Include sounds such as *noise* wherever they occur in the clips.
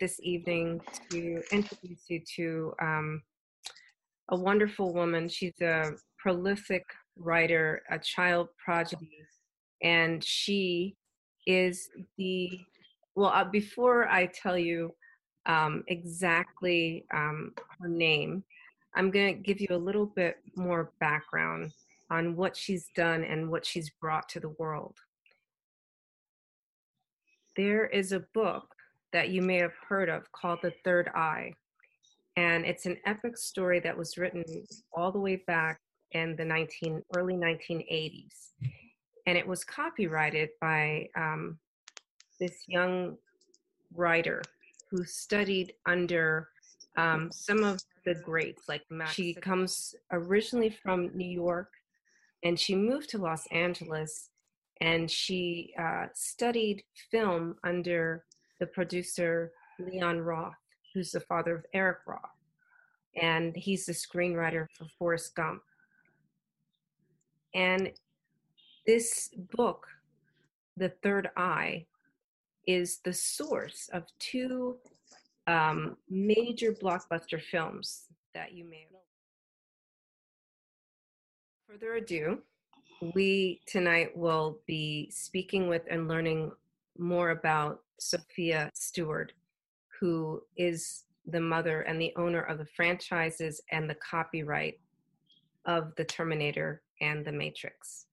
this evening to introduce you to um, a wonderful woman. She's a prolific writer, a child prodigy, and she is the well. Uh, before I tell you um, exactly um, her name, I'm going to give you a little bit more background on what she's done and what she's brought to the world. There is a book that you may have heard of called The Third Eye. And it's an epic story that was written all the way back in the 19, early 1980s. And it was copyrighted by um, this young writer who studied under um, some of the greats like Max. She comes originally from New York and she moved to Los Angeles and she uh, studied film under the producer Leon Roth, who's the father of Eric Roth. And he's the screenwriter for Forrest Gump. And this book, The Third Eye, is the source of two um, major blockbuster films that you may have. Further ado, we tonight will be speaking with and learning more about Sophia Stewart, who is the mother and the owner of the franchises and the copyright of The Terminator and The Matrix.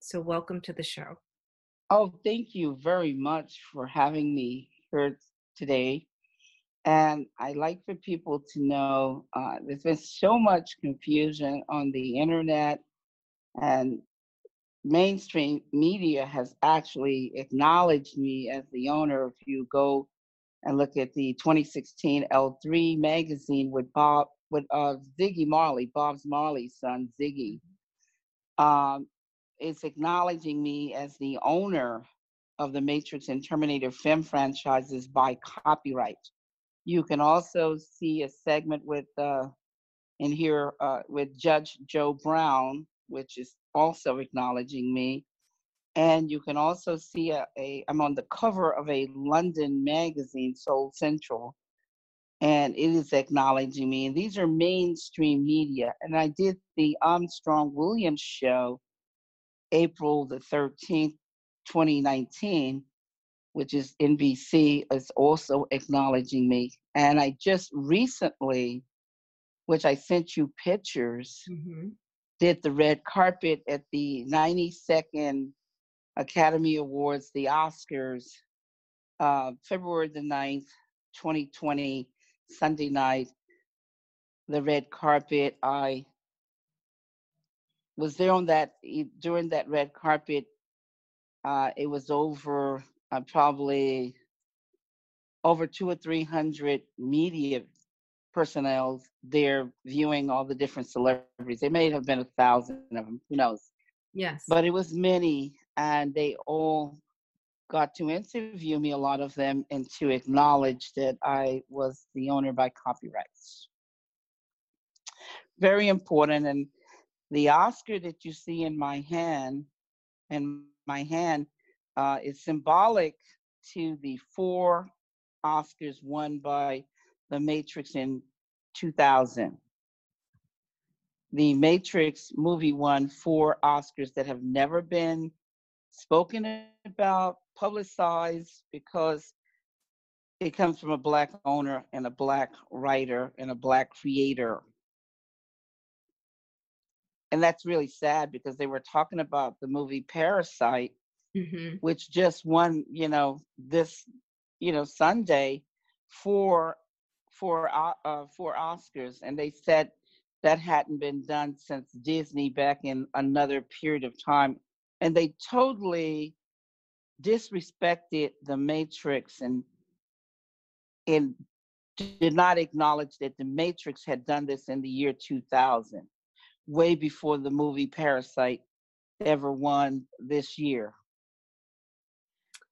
So, welcome to the show. Oh, thank you very much for having me here today. And I like for people to know uh, there's been so much confusion on the internet, and mainstream media has actually acknowledged me as the owner. If you go and look at the 2016 L3 magazine with Bob, with uh, Ziggy Marley, Bob's Marley's son, Ziggy, um, it's acknowledging me as the owner of the Matrix and Terminator film franchises by copyright. You can also see a segment with uh, in here uh, with Judge Joe Brown, which is also acknowledging me. And you can also see a, a I'm on the cover of a London magazine, Soul Central, and it is acknowledging me. And these are mainstream media. And I did the Armstrong Williams show April the 13th, 2019, which is NBC, is also acknowledging me. And I just recently, which I sent you pictures, mm-hmm. Did the red carpet at the 92nd Academy Awards, the Oscars, uh, February the 9th, 2020, Sunday night. The red carpet, I was there on that during that red carpet. Uh, it was over uh, probably over two or three hundred media personnel there viewing all the different celebrities. There may have been a thousand of them, who knows? Yes. But it was many, and they all got to interview me, a lot of them, and to acknowledge that I was the owner by copyrights. Very important. And the Oscar that you see in my hand, and my hand, uh, is symbolic to the four Oscars won by The Matrix in 2000. The Matrix movie won four Oscars that have never been spoken about, publicized, because it comes from a black owner and a black writer and a black creator. And that's really sad because they were talking about the movie Parasite mm-hmm. which just won, you know, this, you know, Sunday for for uh, for Oscars, and they said that hadn't been done since Disney back in another period of time, and they totally disrespected the Matrix and and did not acknowledge that the Matrix had done this in the year 2000, way before the movie Parasite ever won this year.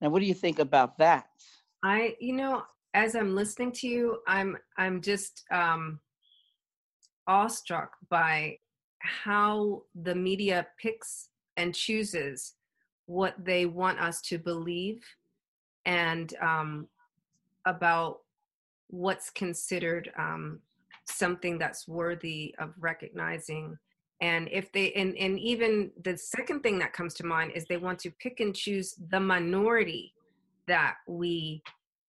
Now, what do you think about that? I, you know, as I'm listening to you, I'm I'm just um, awestruck by how the media picks and chooses what they want us to believe, and um, about what's considered um, something that's worthy of recognizing. And if they and, and even the second thing that comes to mind is they want to pick and choose the minority that we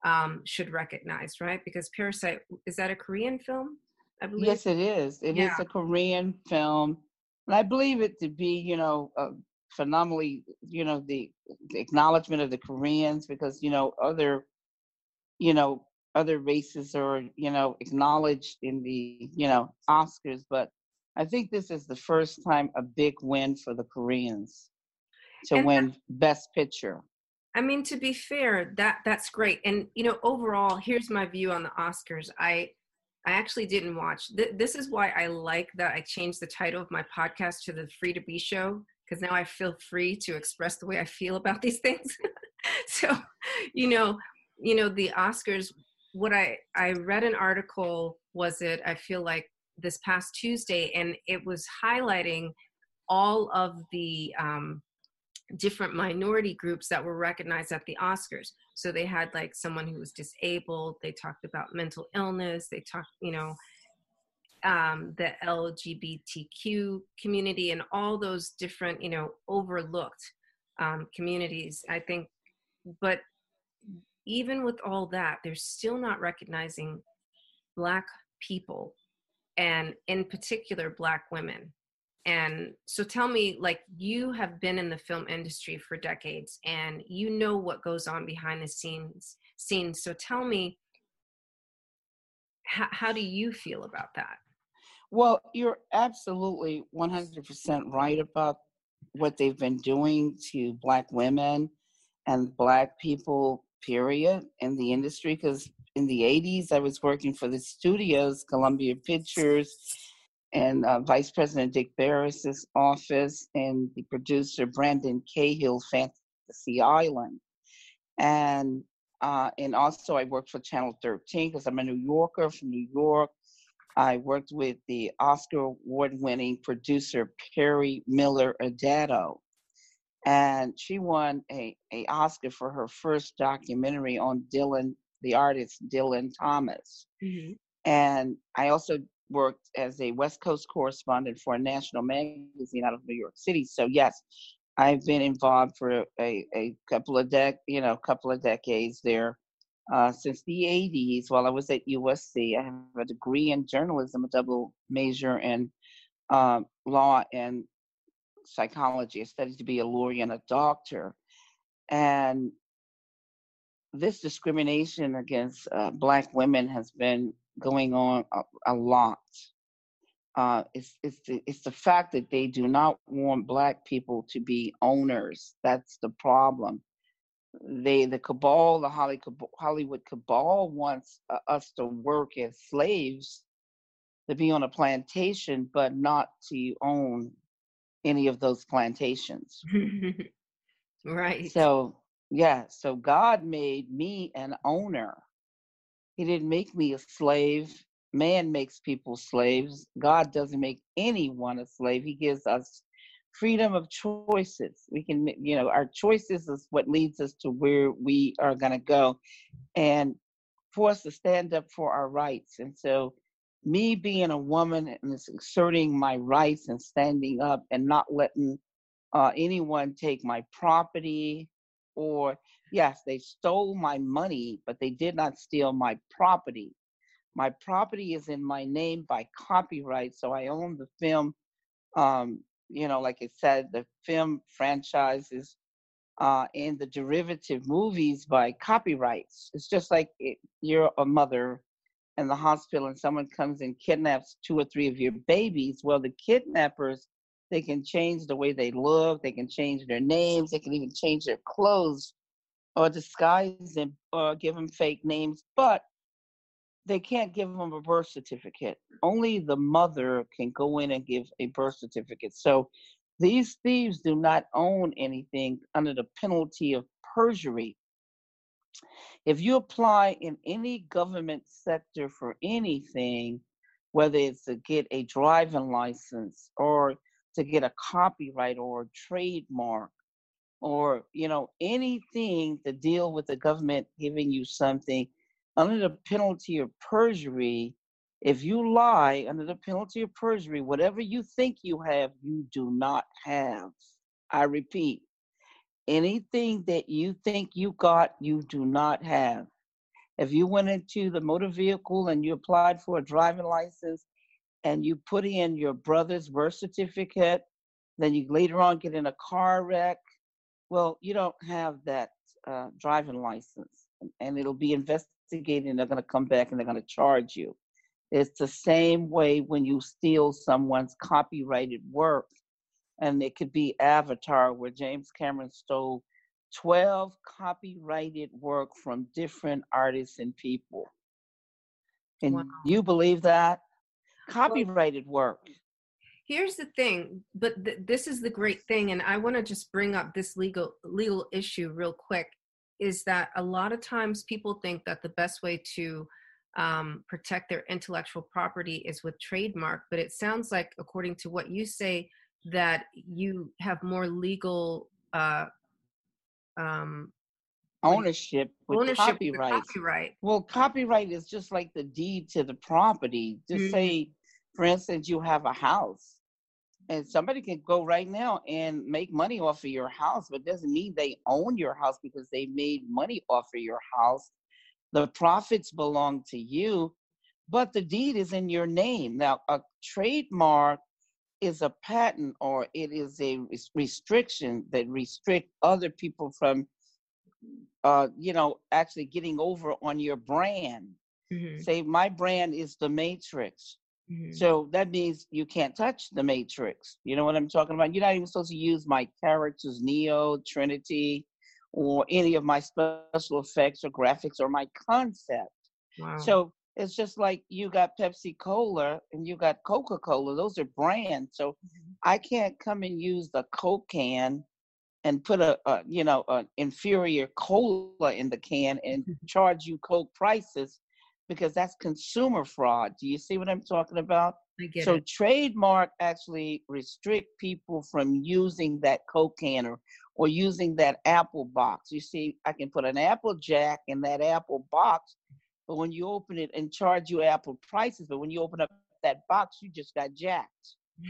um, should recognize right? Because parasite is that a korean film i believe? Yes it is. It yeah. is a korean film. And i believe it to be you know uh, phenomenally you know the, the acknowledgement of the koreans because you know other you know other races are you know acknowledged in the you know oscars. But i think this is the first time a big win for the koreans to and win best picture i mean to be fair that that's great. And you know overall here's my view on the oscars. I i actually didn't watch Th- this is why i like that i changed the title of my podcast to the free to be show because now i feel free to express the way i feel about these things. *laughs* So you know you know the oscars what I I read an article was it I feel like this past Tuesday and it was highlighting all of the um, different minority groups that were recognized at the Oscars. So they had like someone who was disabled. They talked about mental illness. They talked, you know, um, the LGBTQ community and all those different, you know, overlooked um, communities. I think, but even with all that, they're still not recognizing Black people and, in particular, Black women. And so tell me, like, you have been in the film industry for decades and you know what goes on behind the scenes. scenes. So tell me, how, how do you feel about that? Well, you're absolutely 100% right about what they've been doing to Black women and Black people period in the industry because in the 80s I was working for the studios, Columbia Pictures, and uh, Vice President Dick Barris's office, and the producer Brandon Cahill, Fantasy Island. And uh, and also I worked for Channel 13 because I'm a New Yorker from New York. I worked with the Oscar award-winning producer Perry Miller Adato and she won a, a Oscar for her first documentary on Dylan, the artist Dylan Thomas. Mm-hmm. And I also worked as a West Coast correspondent for a national magazine out of New York City. So yes, I've been involved for a, a couple of dec you know couple of decades there. Uh, since the 80s, while I was at USC, I have a degree in journalism, a double major in uh, law and psychology. I studied to be a lawyer and a doctor. And this discrimination against uh, Black women has been going on a, a lot. Uh, it's, it's, the, it's the fact that they do not want Black people to be owners. That's the problem. They, the cabal, the Hollywood cabal wants uh, us to work as slaves, to be on a plantation, but not to own any of those plantations. *laughs* right. So, yeah, so God made me an owner. He didn't make me a slave. Man makes people slaves. God doesn't make anyone a slave. He gives us freedom of choices. We can, you know, our choices is what leads us to where we are going to go. And for us to stand up for our rights. And so me being a woman and asserting my rights and standing up and not letting uh, anyone take my property or yes they stole my money but they did not steal my property. My property is in my name by copyright so i own the film um, you know like i said the film franchises uh, and the derivative movies by copyrights. It's just like it, you're a mother in the hospital and someone comes and kidnaps two or three of your babies, well, the kidnappers, they can change the way they look, they can change their names, they can even change their clothes or disguise them or give them fake names, but they can't give them a birth certificate. Only the mother can go in and give a birth certificate. So these thieves do not own anything under the penalty of perjury. If you apply in any government sector for anything, whether it's to get a driving license or to get a copyright or a trademark or you know anything to deal with the government giving you something under the penalty of perjury, if you lie under the penalty of perjury, whatever you think you have, you do not have. I repeat, anything that you think you got, you do not have. If you went into the motor vehicle and you applied for a driving license and you put in your brother's birth certificate, then you later on get in a car wreck, well, you don't have that uh, driving license and it'll be investigated and they're going to come back and they're going to charge you. It's the same way when you steal someone's copyrighted work and it could be Avatar, where James Cameron stole 12 copyrighted work from different artists and people. And wow. you believe that? Copyrighted work. Here's the thing, but th- this is the great thing, and I want to just bring up this legal legal issue real quick. Is that a lot of times people think that the best way to um, protect their intellectual property is with trademark, but it sounds like, according to what you say, that you have more legal uh, um, ownership with ownership copyright. With copyright. Well, copyright is just like the deed to the property. Just mm-hmm. say, for instance, you have a house, and somebody can go right now and make money off of your house, but doesn't mean they own your house because they made money off of your house. The profits belong to you, but the deed is in your name. Now, a trademark is a patent or it is a restriction that restrict other people from uh, you know actually getting over on your brand mm-hmm. say my brand is the matrix mm-hmm. so that means you can't touch the matrix you know what i'm talking about you're not even supposed to use my characters neo trinity or any of my special effects or graphics or my concept wow. so it's just like you got Pepsi Cola and you got Coca Cola. Those are brands. So mm-hmm. I can't come and use the Coke can and put a, a you know an inferior cola in the can and mm-hmm. *laughs* charge you Coke prices because that's consumer fraud. Do you see what I'm talking about? So it. trademark actually restrict people from using that Coke can or, or using that Apple box. You see, I can put an Apple Jack in that Apple box but when you open it and charge you Apple prices, but when you open up that box, you just got jacked *laughs*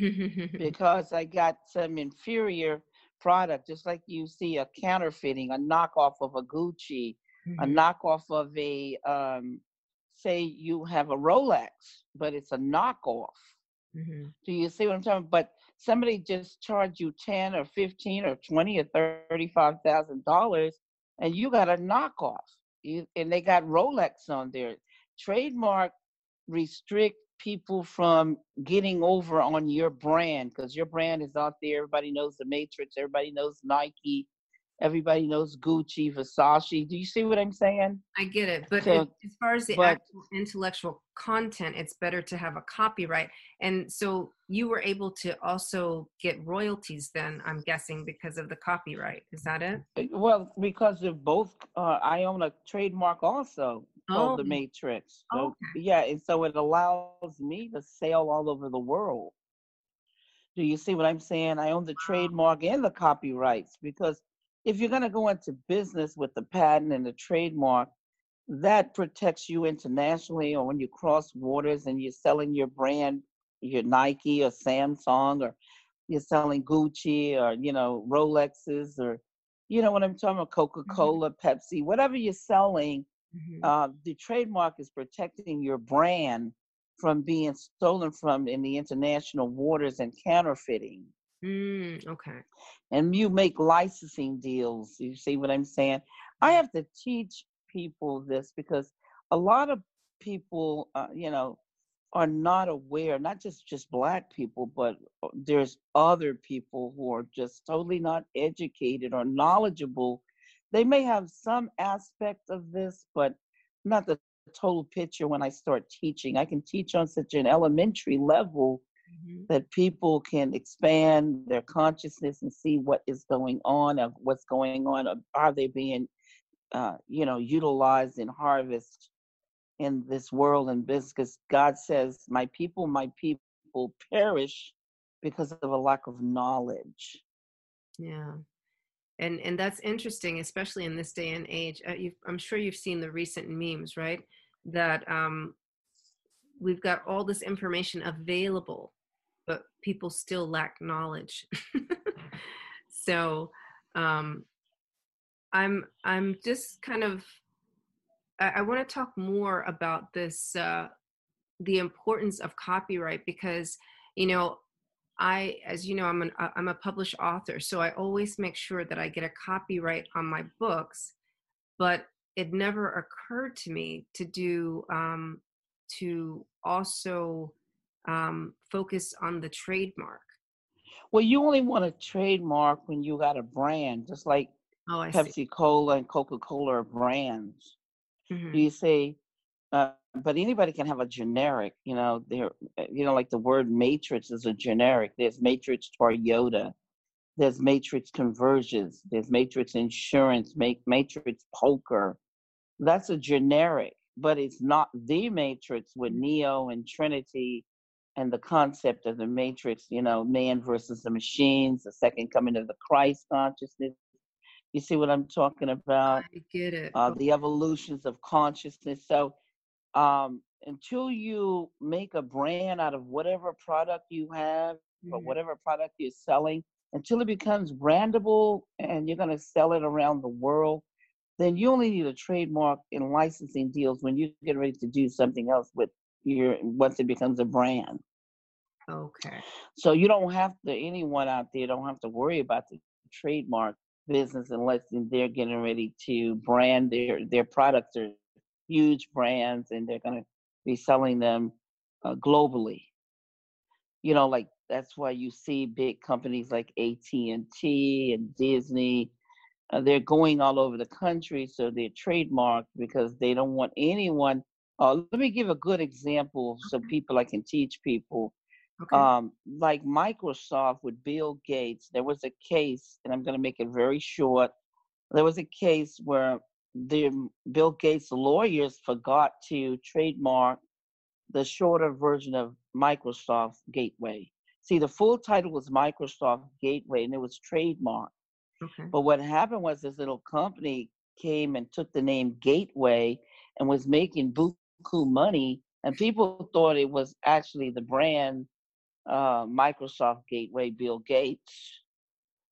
because I got some inferior product, just like you see a counterfeiting, a knockoff of a Gucci, mm-hmm. a knockoff of a, um, say you have a Rolex, but it's a knockoff. Mm-hmm. Do you see what I'm talking? About but somebody just charged you ten or fifteen or twenty or thirty-five thousand dollars, and you got a knockoff and they got Rolex on there. Trademark restrict people from getting over on your brand because your brand is out there. Everybody knows the Matrix. Everybody knows Nike. Everybody knows Gucci, Versace. Do you see what I'm saying? I get it. But so, as far as the but, actual intellectual content, it's better to have a copyright. And so you were able to also get royalties then, I'm guessing, because of the copyright. Is that it? Eh, well, because of both, uh, I own a trademark also called oh. The Matrix. So, okay. Yeah, and so it allows me to sell all over the world. Do you see what I'm saying? I own the trademark and the copyrights because if you're going to go into business with the patent and the trademark, that protects you internationally or when you cross waters and you're selling your brand, your Nike or Samsung or you're selling Gucci or, you know, Rolexes or, you know what I'm talking about, Coca-Cola, mm-hmm. Pepsi, whatever you're selling, mm-hmm. uh, the trademark is protecting your brand from being stolen from in the international waters and counterfeiting. Mm, okay. And you make licensing deals. You see what I'm saying? I have to teach people this because a lot of people, uh, you know, are not aware. Not just just black people, but uh, there's other people who are just totally not educated or knowledgeable. They may have some aspect of this, but not the total picture. When I start teaching, I can teach on such an elementary level mm-hmm. that people can expand their consciousness and see what is going on of what's going on are they being uh, you know utilized in harvest in this world and business? Because god says my people my people perish because of a lack of knowledge. Yeah. And and that's interesting especially in this day and age uh, i'm sure you've seen the recent memes right? That um, we've got all this information available people still lack knowledge *laughs* so um, i'm i'm just kind of i, I want to talk more about this uh, the importance of copyright because you know I, as you know, I'm an I'm a published author, so I always make sure that I get a copyright on my books. But it never occurred to me to do um, to also um, focus on the trademark. Well, you only want a trademark when you got a brand, just like oh, Pepsi Cola and Coca Cola are brands. Mm-hmm. You say uh, but anybody can have a generic, you know, there, uh, you know, like the word matrix is a generic. There's matrix Toyota, there's matrix conversions, there's matrix insurance, Make matrix poker. That's a generic, but it's not the matrix with Neo and Trinity and the concept of the matrix, you know, man versus the machines, the second coming of the Christ consciousness. You see what I'm talking about? I get it. Uh, the evolutions of consciousness. So um, until you make a brand out of whatever product you have mm-hmm. or whatever product you're selling, until it becomes brandable and you're going to sell it around the world, then you only need a trademark and licensing deals when you get ready to do something else with your once it becomes a brand. Okay. So you don't have to anyone out there don't have to worry about the trademark business unless they're getting ready to brand their their products or huge brands and they're going to be selling them uh, globally. You know like that's why you see big companies like AT&T and Disney uh, they're going all over the country so they're trademarked because they don't want anyone uh, let me give a good example so people I can teach people okay. um, like Microsoft with Bill Gates there was a case and I'm going to make it very short there was a case where the Bill Gates lawyers forgot to trademark the shorter version of Microsoft Gateway. See, the full title was Microsoft Gateway and it was trademarked. Okay. But what happened was this little company came and took the name Gateway and was making buku money, and people thought it was actually the brand uh, Microsoft Gateway Bill Gates.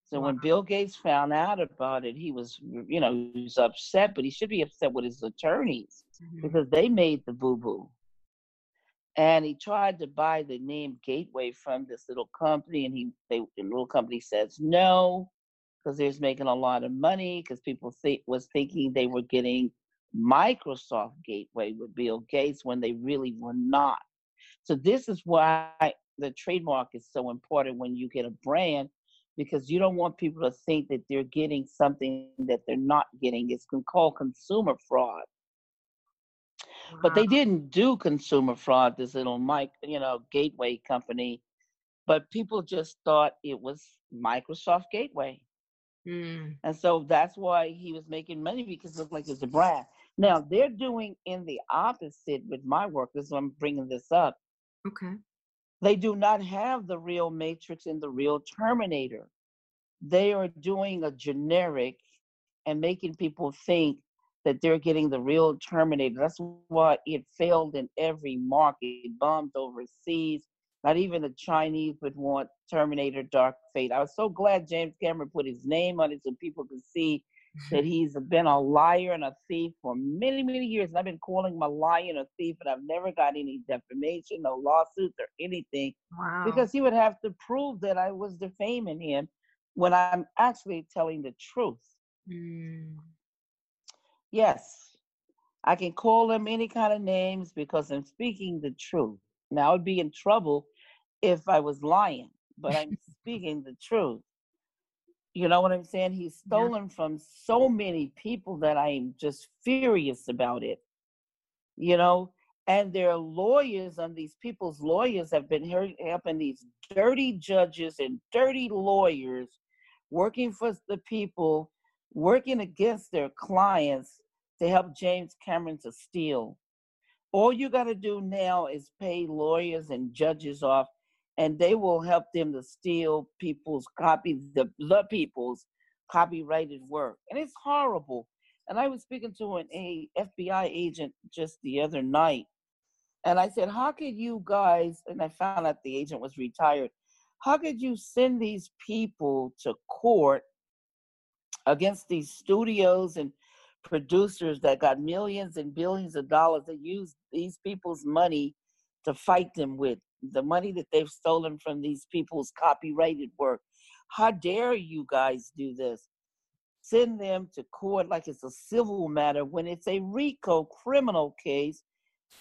So wow. when Bill Gates found out about it, he was, you know, he was upset, but he should be upset with his attorneys mm-hmm. because they made the boo boo. And he tried to buy the name Gateway from this little company, and he, they, the little company says no because they was making a lot of money because people think was thinking they were getting Microsoft Gateway with Bill Gates when they really were not. So this is why the trademark is so important when you get a brand because you don't want people to think that they're getting something that they're not getting. It's called consumer fraud. Wow. But they didn't do consumer fraud, this little Mike, you know, gateway company. But people just thought it was Microsoft Gateway. Mm. And so that's why he was making money because it looked like it's a brand. Now they're doing in the opposite with my work. This is why I'm bringing this up. Okay. They do not have the real Matrix and the real Terminator. They are doing a generic and making people think that they're getting the real Terminator. That's why it failed in every market. It bombed overseas. Not even the Chinese would want Terminator Dark Fate. I was so glad James Cameron put his name on it so people could see that he's been a liar and a thief for many, many years. And I've been calling him a liar and a thief, and I've never got any defamation, no lawsuits or anything. Wow. Because he would have to prove that I was defaming him when I'm actually telling the truth. Mm. Yes, I can call him any kind of names because I'm speaking the truth. Now, I would be in trouble if I was lying, but I'm *laughs* speaking the truth. You know what I'm saying? He's stolen yeah. from so many people that I'm just furious about it. You know, and their lawyers and these people's lawyers have been helping these dirty judges and dirty lawyers working for the people, working against their clients to help James Cameron to steal. All you got to do now is pay lawyers and judges off and they will help them to steal people's copies, the, the people's copyrighted work. And it's horrible. And I was speaking to an a FBI agent just the other night. And I said, How could you guys, and I found out the agent was retired, how could you send these people to court against these studios and producers that got millions and billions of dollars that use these people's money to fight them with the money that they've stolen from these people's copyrighted work. How dare you guys do this? Send them to court like it's a civil matter when it's a RICO criminal case,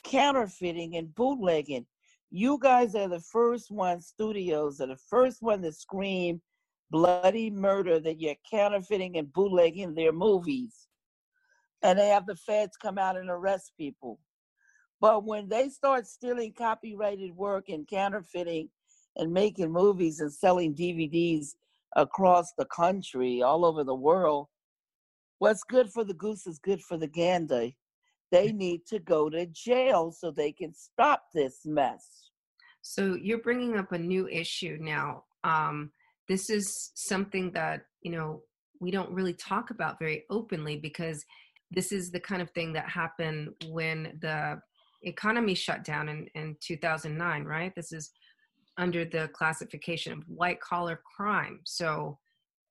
counterfeiting and bootlegging. You guys are the first one, studios are the first one to scream bloody murder that you're counterfeiting and bootlegging their movies. And they have the feds come out and arrest people. But when they start stealing copyrighted work and counterfeiting and making movies and selling DVDs across the country, all over the world, what's good for the goose is good for the gander. They need to go to jail so they can stop this mess. So you're bringing up a new issue now. Um, this is something that you know we don't really talk about very openly because this is the kind of thing that happened when the economy shut down in, in 2009 right? This is under the classification of white collar crime. So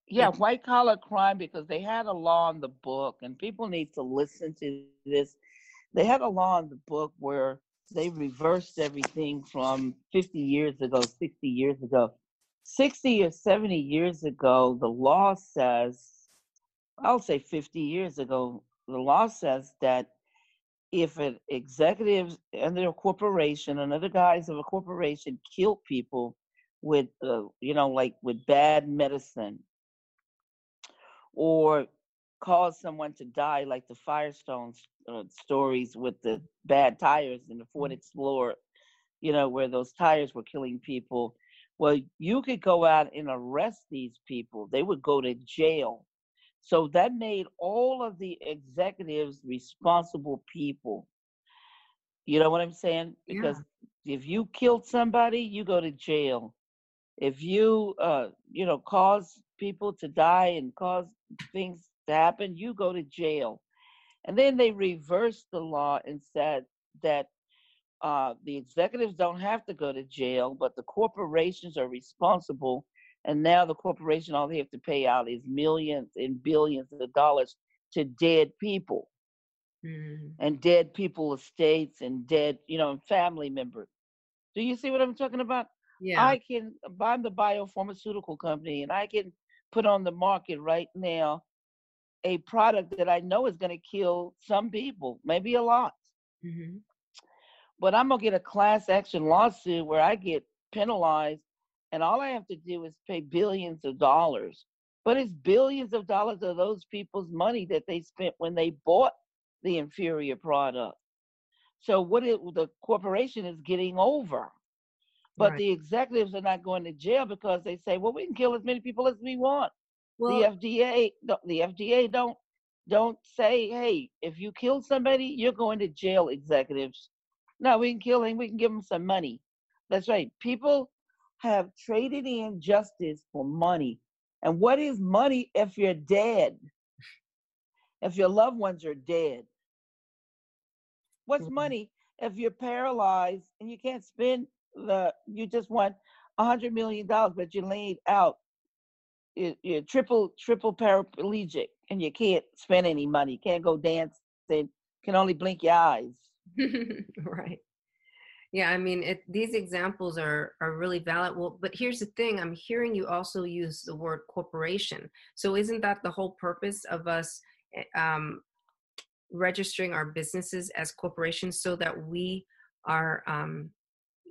yeah white collar crime because they had a law in the book and people need to listen to this. They had a law in the book where they reversed everything from 50 years ago 60 years ago. 60 or 70 years ago the law says i'll say 50 years ago the law says that if an executive under a corporation, another guys of a corporation kill people with, uh, you know, like with bad medicine, or cause someone to die, like the Firestone uh, stories with the bad tires in the Ford mm-hmm. Explorer, you know, where those tires were killing people. Well, you could go out and arrest these people. They would go to jail so that made all of the executives responsible people. You know what I'm saying? Because yeah. if you killed somebody, you go to jail. If you, uh, you know, cause people to die and cause things to happen, you go to jail. And then they reversed the law and said that uh, the executives don't have to go to jail, but the corporations are responsible and now the corporation, all they have to pay out is millions and billions of dollars to dead people mm-hmm. and dead people estates and dead, you know, family members. Do you see what I'm talking about? Yeah. I can, buy the biopharmaceutical company and I can put on the market right now a product that I know is going to kill some people, maybe a lot. Mm-hmm. But I'm going to get a class action lawsuit where I get penalized and all I have to do is pay billions of dollars. But it's billions of dollars of those people's money that they spent when they bought the inferior product. So what it, the corporation is getting over. But right. the executives are not going to jail because they say, well, we can kill as many people as we want. Well, the FDA, the FDA don't don't say, hey, if you kill somebody, you're going to jail. Executives, no, we can kill him. We can give him some money. That's right. People have traded in justice for money. And what is money if you're dead? If your loved ones are dead? What's mm-hmm. money if you're paralyzed and you can't spend the, you just want a hundred million dollars, but you're laid out, you're, you're, triple, triple paraplegic and you can't spend any money, can't go dancing, can only blink your eyes. *laughs* right. Yeah, I mean, it, these examples are are really valid. Well, but here's the thing: I'm hearing you also use the word corporation. So isn't that the whole purpose of us eh, um, registering our businesses as corporations so that we are, um,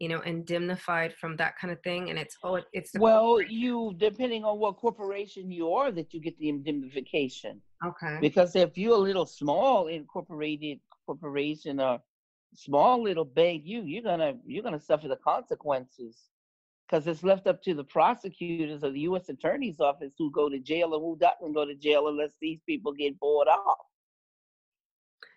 you know, indemnified from that kind of thing? And it's oh, it's well, you depending on what corporation you are, that you get the indemnification. Okay. Because if you're a little small incorporated corporation or small little big you you're gonna you're gonna suffer the consequences because it's left up to the prosecutors or the U.S. Attorney's Office who go to jail and who doesn't go to jail unless these people get bought off.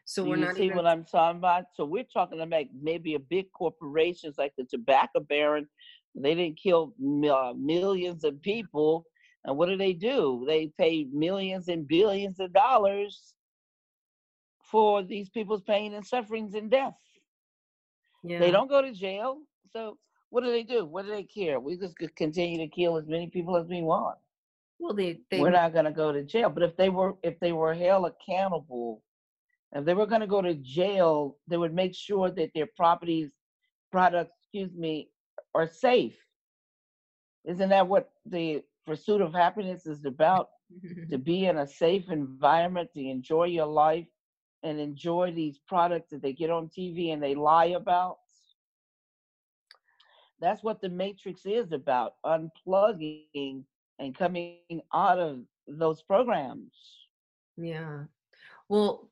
So Do we're you not see even... what I'm talking about. So we're talking about maybe a big corporations like the tobacco baron. They didn't kill uh, millions of people. And what do they do? They pay millions and billions of dollars for these people's pain and sufferings and death. Yeah. They don't go to jail. So what do they do? What do they care? We just continue to kill as many people as we want. Well, they, they we're not going to go to jail. But if they were if they were held accountable, if they were going to go to jail, they would make sure that their properties, products, excuse me, are safe. Isn't that what the pursuit of happiness is about? *laughs* to be in a safe environment, to enjoy your life, and enjoy these products that they get on TV and they lie about. That's what the Matrix is about unplugging and coming out of those programs. Yeah. Well,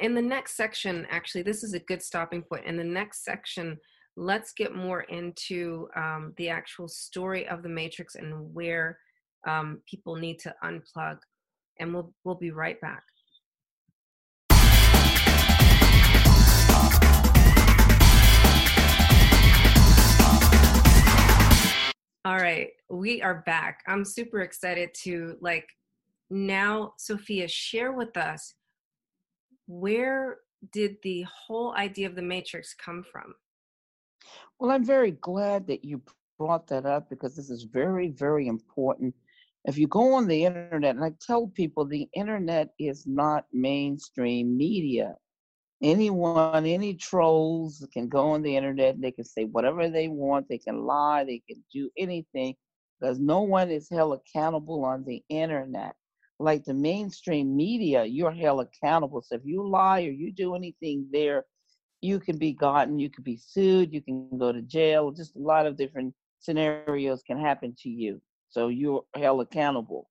in the next section, actually, this is a good stopping point. In the next section, let's get more into um, the actual story of the Matrix and where um, people need to unplug. And we'll we'll be right back. All right, we are back. I'm super excited to like now, Sophia, share with us where did the whole idea of the matrix come from? Well, I'm very glad that you brought that up because this is very, very important. If you go on the internet, and I tell people the internet is not mainstream media. Anyone, any trolls can go on the internet, they can say whatever they want, they can lie, they can do anything because no one is held accountable on the internet. Like the mainstream media, you're held accountable. So if you lie or you do anything there, you can be gotten, you can be sued, you can go to jail. Just a lot of different scenarios can happen to you. So you're held accountable.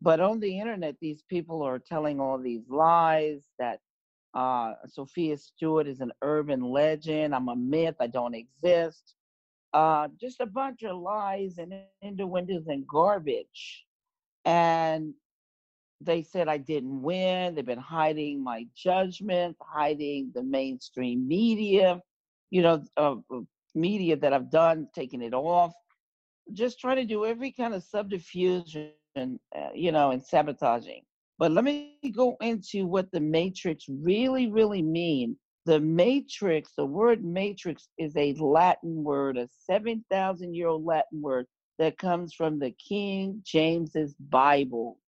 But on the internet, these people are telling all these lies that uh, Sophia Stewart is an urban legend. I'm a myth. I don't exist. Uh, just a bunch of lies and innuendos and garbage. And they said I didn't win. They've been hiding my judgment, hiding the mainstream media, you know, uh, media that I've done, taking it off, just trying to do every kind of subterfuge and, uh, you know, and sabotaging. But let me go into what the matrix really, really mean. The matrix, the word matrix is a Latin word, a 7,000 year old Latin word that comes from the King James's Bible.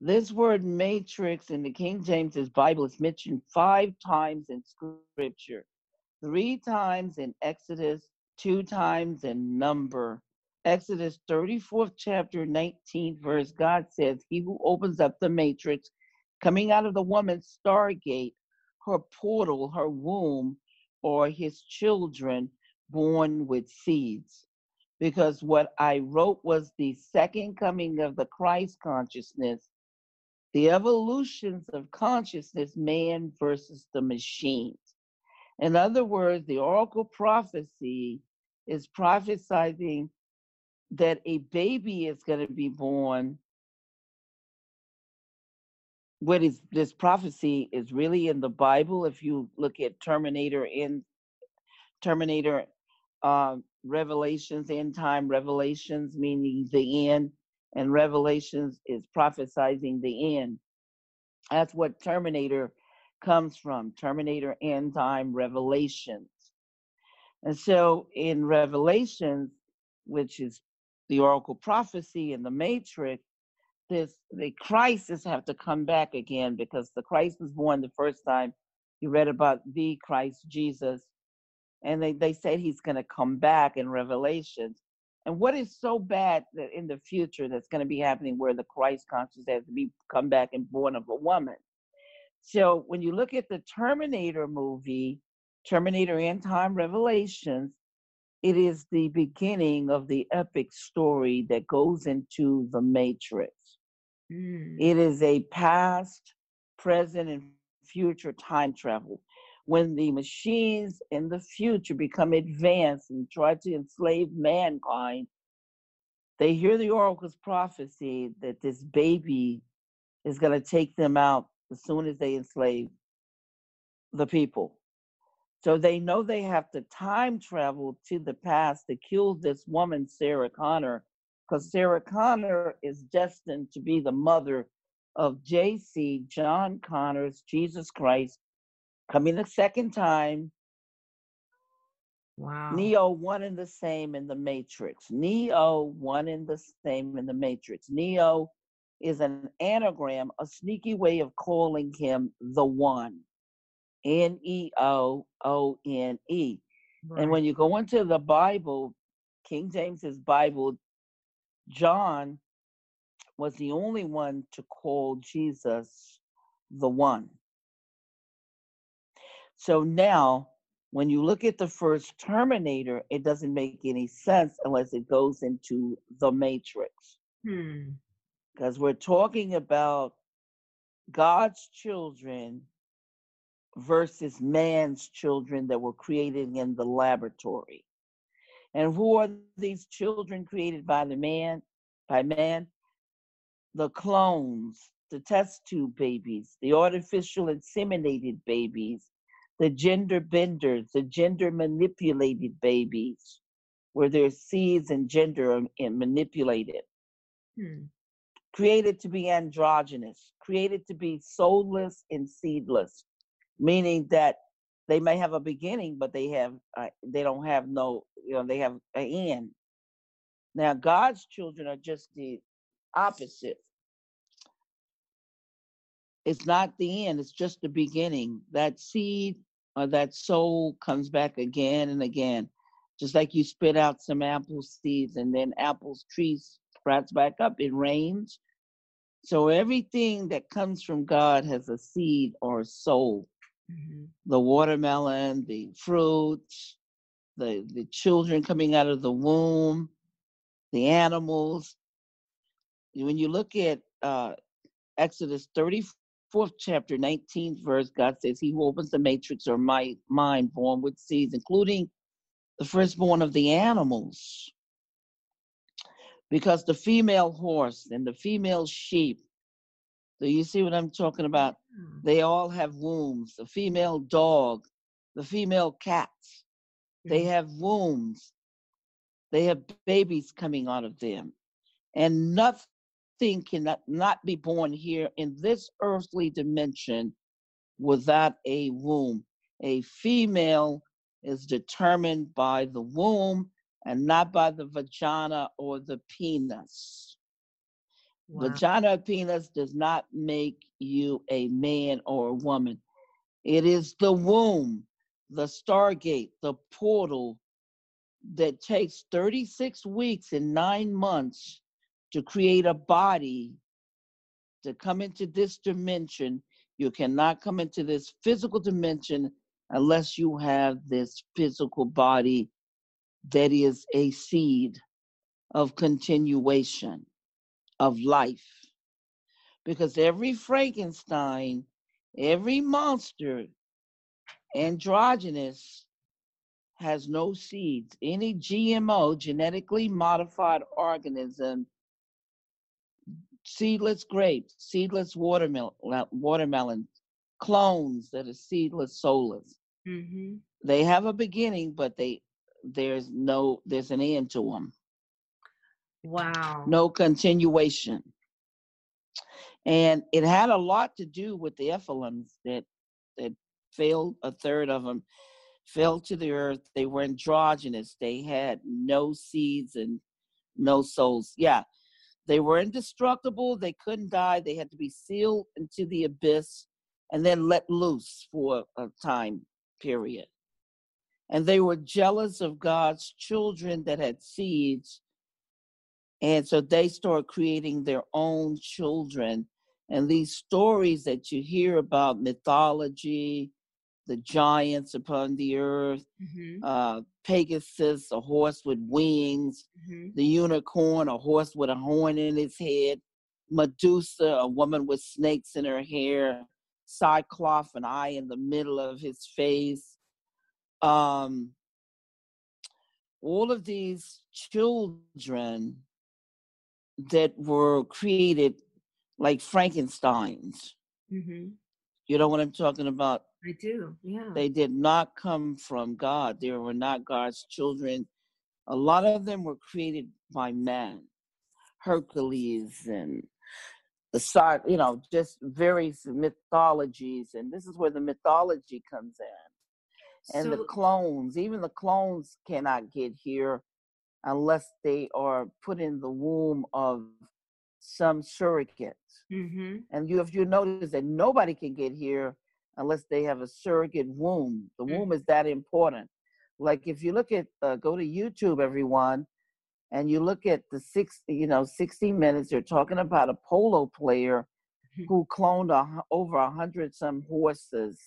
This word matrix in the King James's Bible is mentioned five times in scripture, three times in Exodus, two times in number. Exodus 34th chapter 19 verse, God says, He who opens up the matrix coming out of the woman's stargate, her portal, her womb, or his children born with seeds. Because what I wrote was the second coming of the Christ consciousness, the evolutions of consciousness, man versus the machines. In other words, the oracle prophecy is prophesying that a baby is going to be born what is this prophecy is really in the bible if you look at terminator in terminator uh, revelations end time revelations meaning the end and revelations is prophesizing the end. That's what terminator comes from terminator end time revelations. And so in revelations which is the oracle prophecy and the matrix this the crisis have to come back again because the christ was born the first time you read about the christ jesus and they, they said he's going to come back in revelations. And what is so bad that in the future that's going to be happening where the christ conscious has to be come back and born of a woman? So when you look at the terminator movie terminator end time revelations it is the beginning of the epic story that goes into the matrix. Mm. It is a past, present, and future time travel. When the machines in the future become advanced and try to enslave mankind, they hear the oracle's prophecy that this baby is going to take them out as soon as they enslave the people. So they know they have to time travel to the past to kill this woman, Sarah Connor, because Sarah Connor is destined to be the mother of JC, John Connors, Jesus Christ, coming a second time. Wow. Neo, one and the same in the Matrix. Neo, one and the same in the Matrix. Neo is an anagram, a sneaky way of calling him the one. N E O O N E. And when you go into the Bible, King James's Bible, John was the only one to call Jesus the one. So now, when you look at the first Terminator, it doesn't make any sense unless it goes into the Matrix. Hmm. Because we're talking about God's children versus man's children that were created in the laboratory. And who are these children created by the man, by man? The clones, the test tube babies, the artificial inseminated babies, the gender benders, the gender manipulated babies, where their seeds and gender are manipulated. Hmm. Created to be androgynous, created to be soulless and seedless, meaning that they may have a beginning, but they have uh, they don't have no you know they have an end. Now God's children are just the opposite. It's not the end; it's just the beginning. That seed or that soul comes back again and again, just like you spit out some apple seeds and then apples trees sprouts back up. It rains. So everything that comes from God has a seed or a soul hmm the watermelon, the fruits, the the children coming out of the womb, the animals. When you look at uh, Exodus 34th chapter, 19th verse, God says, He who opens the matrix or my mind born with seeds, including the firstborn of the animals. Because the female horse and the female sheep, do you see what I'm talking about? They all have wombs. The female dog, the female cats, they Mhm. have wombs. They have babies coming out of them. And nothing cannot not be born here in this earthly dimension without a womb. A female is determined by the womb and not by the vagina or the penis. Wow. Vagina or penis does not make you a man or a woman. It is the womb, the stargate, the portal that takes 36 weeks and nine months to create a body to come into this dimension. You cannot come into this physical dimension unless you have this physical body that is a seed of continuation of life. Because every Frankenstein, every monster, androgynous, has no seeds. Any GMO, genetically modified organism, seedless grapes, seedless watermelon, watermelon, clones that are seedless, soulless. hmm They have a beginning, but they there's no there's an end to them. Wow. no continuation. And it had a lot to do with the Nephilims that that failed. A third of them fell to the earth. They were androgynous. They had no seeds and no souls. Yeah, they were indestructible. They couldn't die. They had to be sealed into the abyss and then let loose for a time period. And they were jealous of God's children that had seeds and so they start creating their own children. And these stories that you hear about mythology, the giants upon the earth, hmm uh, Pegasus, a horse with wings, hmm the unicorn, a horse with a horn in its head, Medusa, a woman with snakes in her hair, Cyclops, an eye in the middle of his face. Um, all of these children that were created like Frankenstein's. hmm You know what I'm talking about? I do. Yeah. They did not come from God. They were not God's children. A lot of them were created by man. Hercules and the side, you know, just various mythologies, and this is where the mythology comes in. And so, the clones, even the clones cannot get here unless they are put in the womb of some surrogate. Mm-hmm. And you, if you notice that nobody can get here unless they have a surrogate womb. The mm-hmm. womb is that important. Like if you look at, uh, go to YouTube, everyone, and you look at the six, you know, 60 minutes, they're talking about a polo player mm-hmm. who cloned a, over a hundred some horses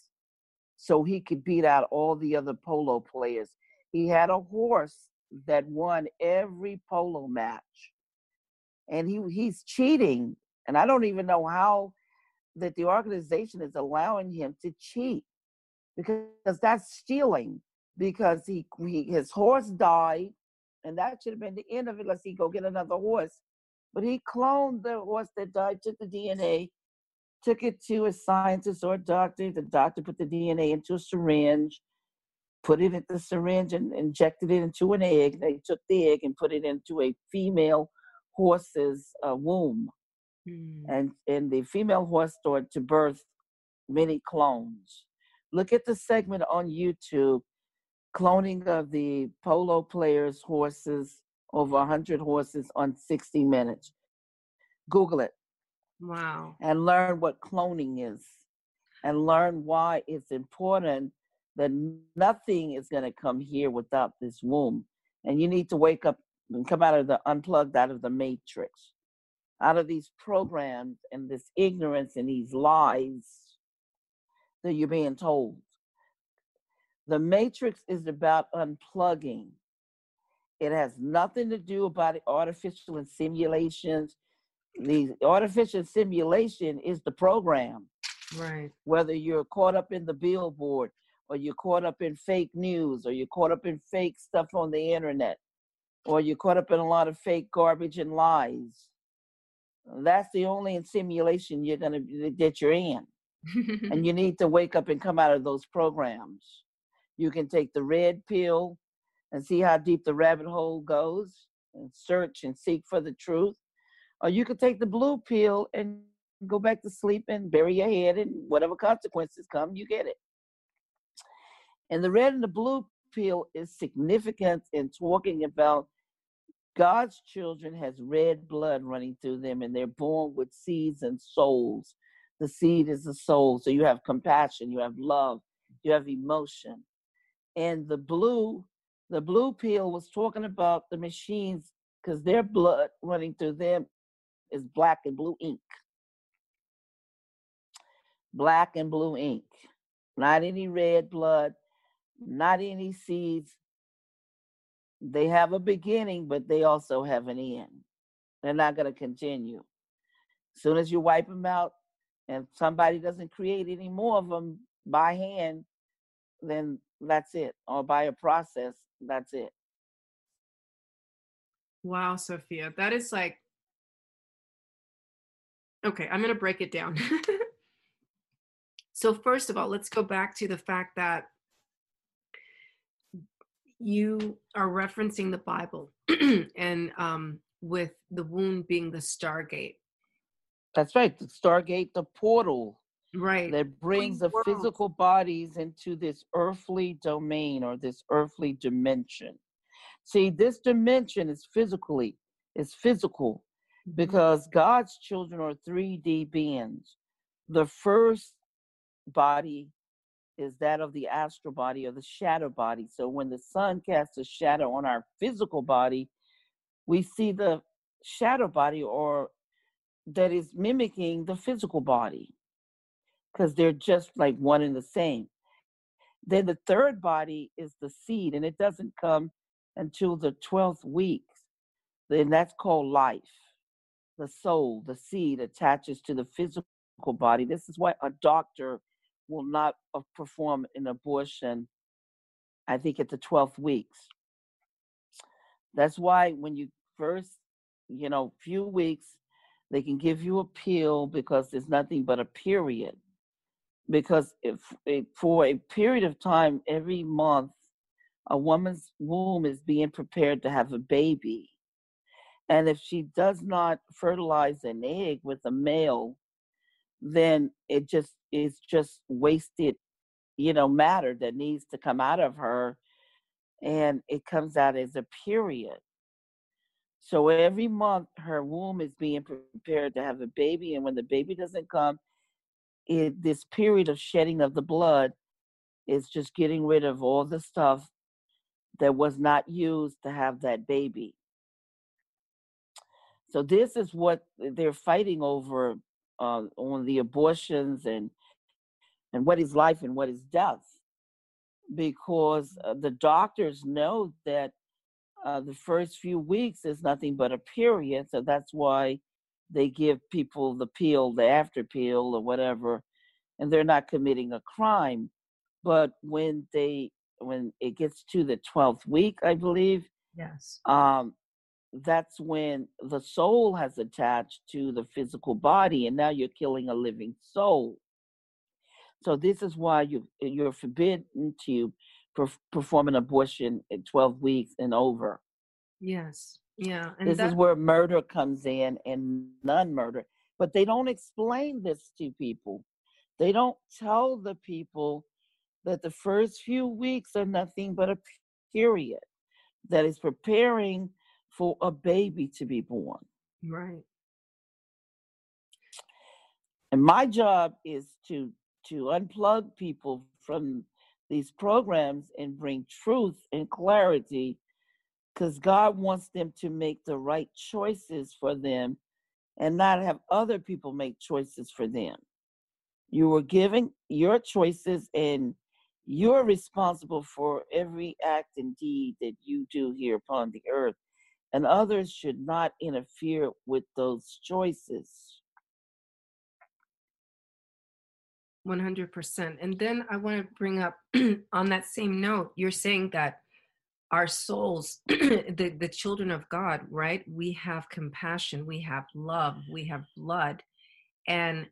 so he could beat out all the other polo players. He had a horse that won every polo match. And he he's cheating. And I don't even know how that the organization is allowing him to cheat because that's stealing because he, he his horse died and that should have been the end of it let's he go get another horse but he cloned the horse that died took the dna took it to a scientist or a doctor the doctor put the dna into a syringe put it in the syringe and injected it into an egg they took the egg and put it into a female horse's uh, womb mm. and and the female horse started to birth many clones look at the segment on youtube cloning of the polo players' horses, over 100 horses on 60 Minutes. Google it. Wow. And learn what cloning is and learn why it's important that nothing is going to come here without this womb. And you need to wake up and come out of the unplugged out of the matrix, out of these programs and this ignorance and these lies that you're being told. The matrix is about unplugging. It has nothing to do about the artificial and simulations. The artificial simulation is the program. Right. Whether you're caught up in the billboard or you're caught up in fake news or you're caught up in fake stuff on the internet or you're caught up in a lot of fake garbage and lies. That's the only simulation you're gonna that you're in. *laughs* and you need to wake up and come out of those programs. You can take the red pill and see how deep the rabbit hole goes and search and seek for the truth. Or you can take the blue pill and go back to sleep and bury your head and whatever consequences come, you get it. And the red and the blue pill is significant in talking about God's children has red blood running through them and they're born with seeds and souls. The seed is the soul. So you have compassion, you have love, you have emotion and the blue the blue pill was talking about the machines because their blood running through them is black and blue ink black and blue ink not any red blood not any seeds they have a beginning but they also have an end they're not going to continue as soon as you wipe them out and somebody doesn't create any more of them by hand then that's it. Or by a process, that's it. Wow, Sophia, that is like okay, I'm going to break it down. *laughs* so, first of all, let's go back to the fact that you are referencing the Bible *clears throat* and um, with the wound being the stargate. That's right, the stargate, the portal right that brings the world. physical bodies into this earthly domain or this earthly dimension see this dimension is physically is physical mm-hmm. because god's children are 3d beings the first body is that of the astral body or the shadow body so when the sun casts a shadow on our physical body we see the shadow body or that is mimicking the physical body because they're just like one and the same. Then the third body is the seed, and it doesn't come until the 12th week. Then that's called life. The soul, the seed attaches to the physical body. This is why a doctor will not uh, perform an abortion, I think, at the 12th weeks. That's why when you first, you know, few weeks, they can give you a pill because there's nothing but a period because if, if for a period of time every month a woman's womb is being prepared to have a baby And if she does not fertilize an egg with a male, then it just is just wasted, you know, matter that needs to come out of her. And it comes out as a period. So every month her womb is being prepared to have a baby. And when the baby doesn't come, it, this period of shedding of the blood is just getting rid of all the stuff that was not used to have that baby. So this is what they're fighting over uh, on the abortions and and what is life and what is death, because uh, the doctors know that uh, the first few weeks is nothing but a period. So that's why they give people the pill, the after pill, or whatever, and they're not committing a crime. But when they when it gets to the twelfth week, I believe, Yes. um, that's when the soul has attached to the physical body, and now you're killing a living soul. So this is why you eh, you're forbidden to perf- perform an abortion at 12 weeks and over. Yes. Yeah. And This that, is where murder comes in and non-murder. But they don't explain this to people. They don't tell the people that the first few weeks are nothing but a period that is preparing for a baby to be born. right. And my job is to to unplug people from these programs and bring truth and clarity because God wants them to make the right choices for them and not have other people make choices for them. You were given your choices and you're responsible for every act and deed that you do here upon the earth. And others should not interfere with those choices. 100%. And then I want to bring up *clears throat* on that same note, you're saying that our souls, *clears throat* the, the children of God, right? We have compassion, we have love, we have blood. And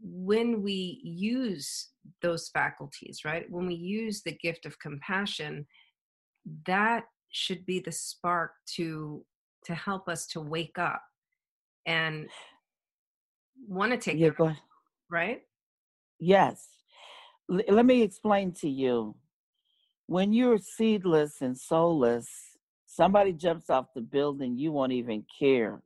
when we use those faculties, right? When we use the gift of compassion, that should be the spark to to help us to wake up and want to take Yeah, care, go ahead. right? Yes. L- let me explain to you. When you're seedless and soulless, somebody jumps off the building, you won't even care.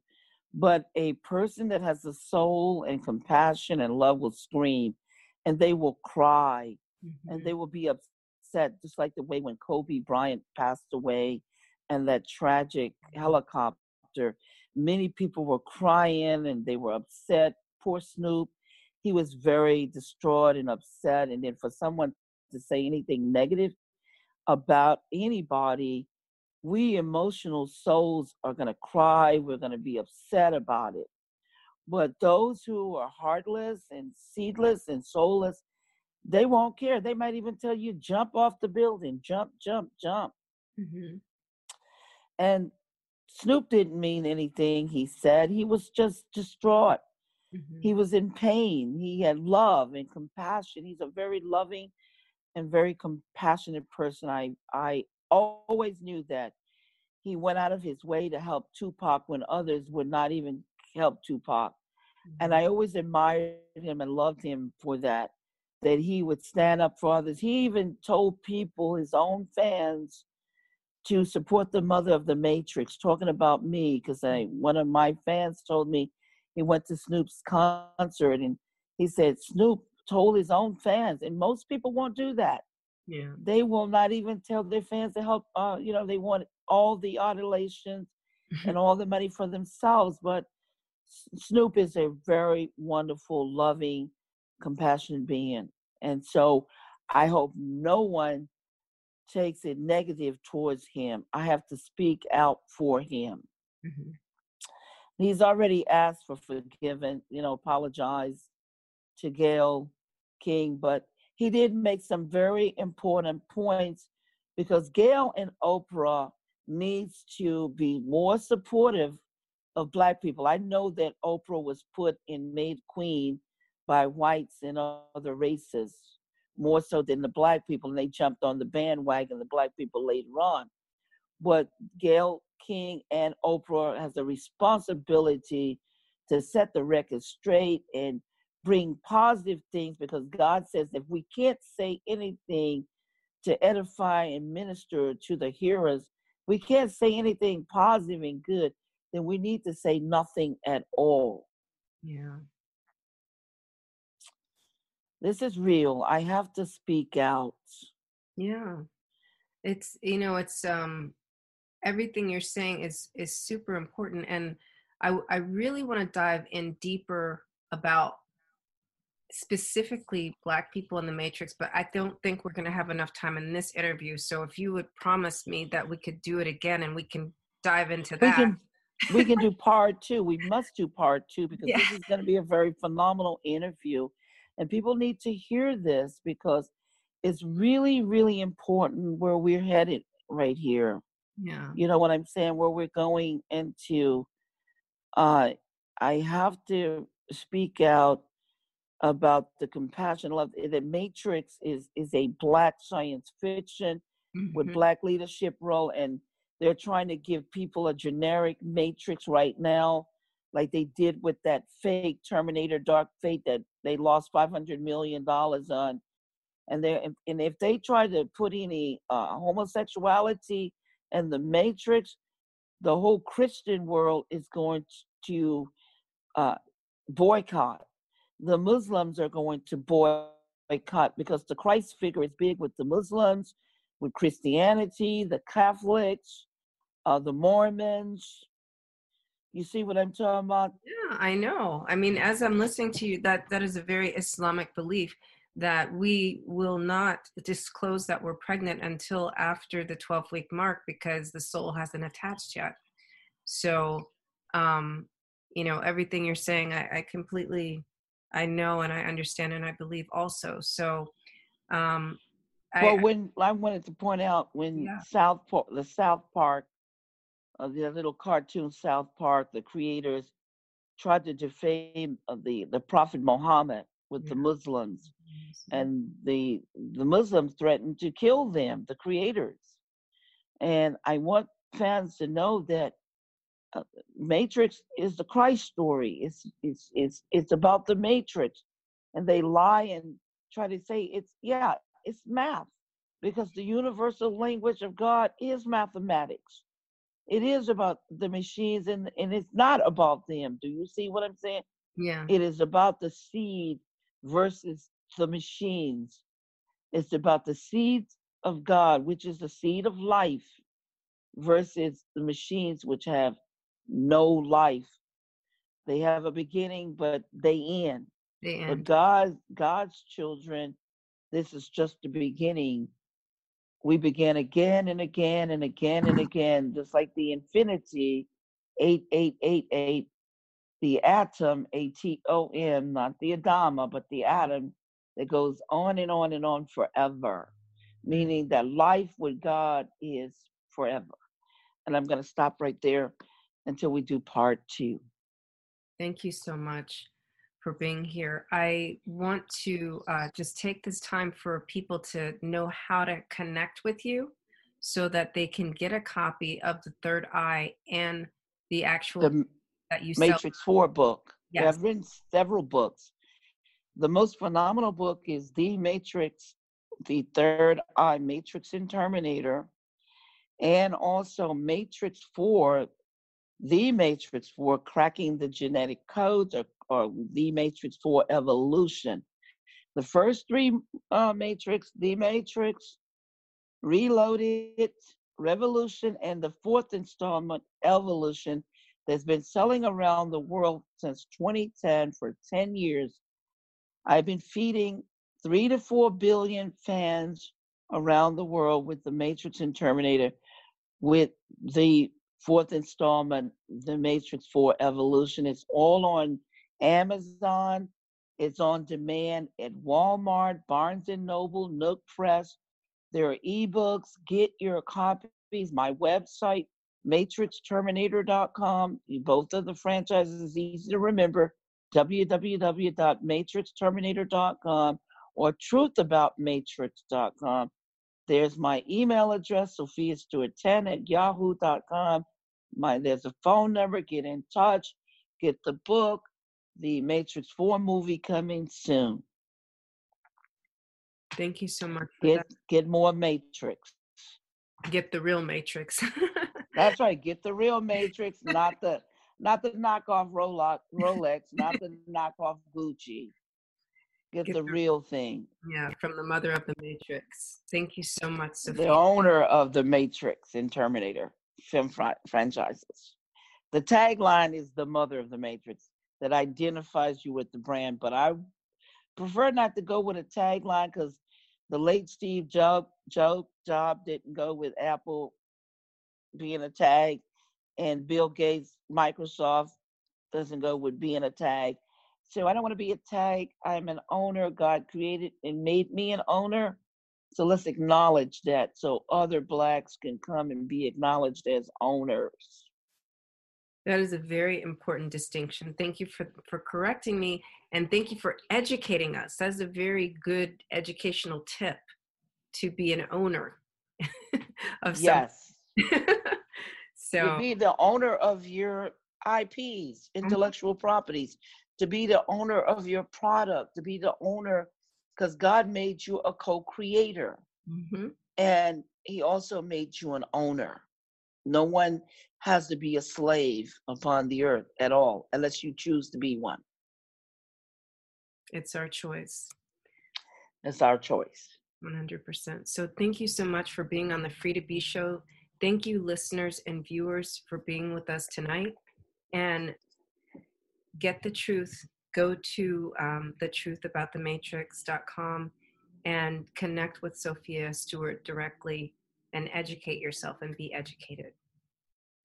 But a person that has a soul and compassion and love will scream and they will cry and Mhm. they will be upset, just like the way when Kobe Bryant passed away and that tragic helicopter. Many people were crying and they were upset. Poor Snoop, he was very distraught and upset. And then for someone to say anything negative about anybody, we emotional souls are going to cry. We're going to be upset about it. But those who are heartless and seedless and soulless, they won't care. They might even tell you, jump off the building, jump, jump, jump. Mhm. And Snoop didn't mean anything he said. He was just distraught. Mhm. He was in pain. He had love and compassion. He's a very loving and very compassionate person. I I always knew that he went out of his way to help Tupac when others would not even help Tupac. And I always admired him and loved him for that. That he would stand up for others. He even told people, his own fans, to support the mother of the Matrix, talking about me, because I one of my fans told me he went to Snoop's concert and he said Snoop told his own fans, and most people won't do that. Yeah. They will not even tell their fans to help. Uh, you know, they want all the adulations *laughs* and all the money for themselves. But Snoop is a very wonderful, loving, compassionate being, and so I hope no one takes it negative towards him. I have to speak out for him. Mhm. He's already asked for forgiveness, you know, apologize to Gail King, but he did make some very important points because Gail and Oprah needs to be more supportive of black people. I know that Oprah was put in made queen by whites and other races more so than the black people, and they jumped on the bandwagon, the black people later on. But Gail King and Oprah has a responsibility to set the record straight and bring positive things because God says if we can't say anything to edify and minister to the hearers, we can't say anything positive and good, then we need to say nothing at all. Yeah. This is real. I have to speak out. Yeah. It's you know, it's um everything you're saying is is super important and I I really want to dive in deeper about specifically black people in the matrix but i don't think we're going to have enough time in this interview so if you would promise me that we could do it again and we can dive into that We can we can do *laughs* part two. We must do part two because Yeah. this is going to be a very phenomenal interview. And people need to hear this because it's really, really important where we're headed right here. yeah You know what I'm saying? Where we're going into. Uh, I have to speak out about the compassion love. The Matrix is is a black science fiction with Mhm. black leadership role and they're trying to give people a generic matrix right now like they did with that fake terminator dark fate that they lost 500 million dollars on and they and if they try to put any uh, homosexuality in the matrix the whole christian world is going to uh, boycott the muslims are going to boycott because the christ figure is big with the muslims with Christianity, the Catholics, uh, the Mormons. You see what I'm talking about? Yeah, I know. I mean, as I'm listening to you, that that is a very Islamic belief that we will not disclose that we're pregnant until after the 12 week mark because the soul hasn't attached yet. So, um, you know, everything you're saying, I, I completely, I know and I understand and I believe also. So, um, I, well, when I wanted to point out when Yeah. South Park, the South Park, uh, the little cartoon South Park, the creators tried to defame uh, the the Prophet Muhammad with the Muslims, and the the Muslims threatened to kill them, the creators. And I want fans to know that uh, Matrix is the Christ story. It's it's it's it's about the Matrix, and they lie and try to say it's yeah, it's math because the universal language of God is mathematics. It is about the machines and and it's not about them. Do you see what I'm saying? yeah, It is about the seed versus the machines. It's about the seed of God, which is the seed of life, versus the machines which have no life. They have a beginning, but they end. the But end. God, God's children, this is just the beginning. We began again and again and again and again, just like the infinity, eight eight eight eight, the atom, A T O M, not the Adama, but the atom that goes on and on and on forever, meaning that life with God is forever. And I'm going to stop right there until we do part two. Thank you so much for being here. I want to uh, just take this time for people to know how to connect with you so that they can get a copy of The Third Eye and the actual The that you sell. Matrix 4 book. Yes. I've written several books. The most phenomenal book is The Matrix, The Third Eye, Matrix and Terminator, and also Matrix 4, The Matrix 4, Cracking the Genetic Codes, or, or The Matrix 4 Evolution. The first three uh, Matrix, The Matrix, Reloaded, Revolution, and the fourth installment, Evolution, that's been selling around the world since 2010 for 10 years. I've been feeding three to four billion fans around the world with the Matrix and Terminator, with the fourth installment, The Matrix 4 Evolution. It's all on Amazon. It's on demand at Walmart, Barnes and Noble, Nook Press. There are ebooks. Get your copies. My website, matrixterminator.com. Both of the franchises is easy to remember. www.matrixterminator.com or truthaboutmatrix.com. There's my email address, Sophia Stewart 10 at yahoo.com. My there's a phone number. Get in touch. Get the book. The Matrix Four movie coming soon. Thank you so much. Get that. get more Matrix. Get the real Matrix. *laughs* That's right. Get the real Matrix, not the not the knockoff Rolex, Rolex, not the knockoff Gucci. Get Get the the- real thing. yeah, from the mother of the Matrix. Thank you so much, The owner of the Matrix and Terminator film fri- franchises. The tagline is the mother of the Matrix that identifies you with the brand, but I prefer not to go with a tagline because the late Steve Job, Job, Job didn't go with Apple being a tag, and Bill Gates, Microsoft doesn't go with being a tag. So I don't want to be a tag. I'm an owner. God created and made me an owner. So let's acknowledge that so other blacks can come and be acknowledged as owners. That is a very important distinction. Thank you for, for correcting me and thank you for educating us. That's a very good educational tip to be an owner *laughs* of. Yes. *laughs* so to be the owner of your IPs, intellectual properties, to be the owner of your product, to be the owner, because God made you a co creator Mhm. and He also made you an owner. No one has to be a slave upon the earth at all, unless you choose to be one. it's our choice. It's our choice. 100%. So thank you so much for being on the Free to Be show. Thank you, listeners and viewers, for being with us tonight. And get the truth. Go to um, thetruthaboutthematrix.com and connect with Sophia Stewart directly and educate yourself and be educated.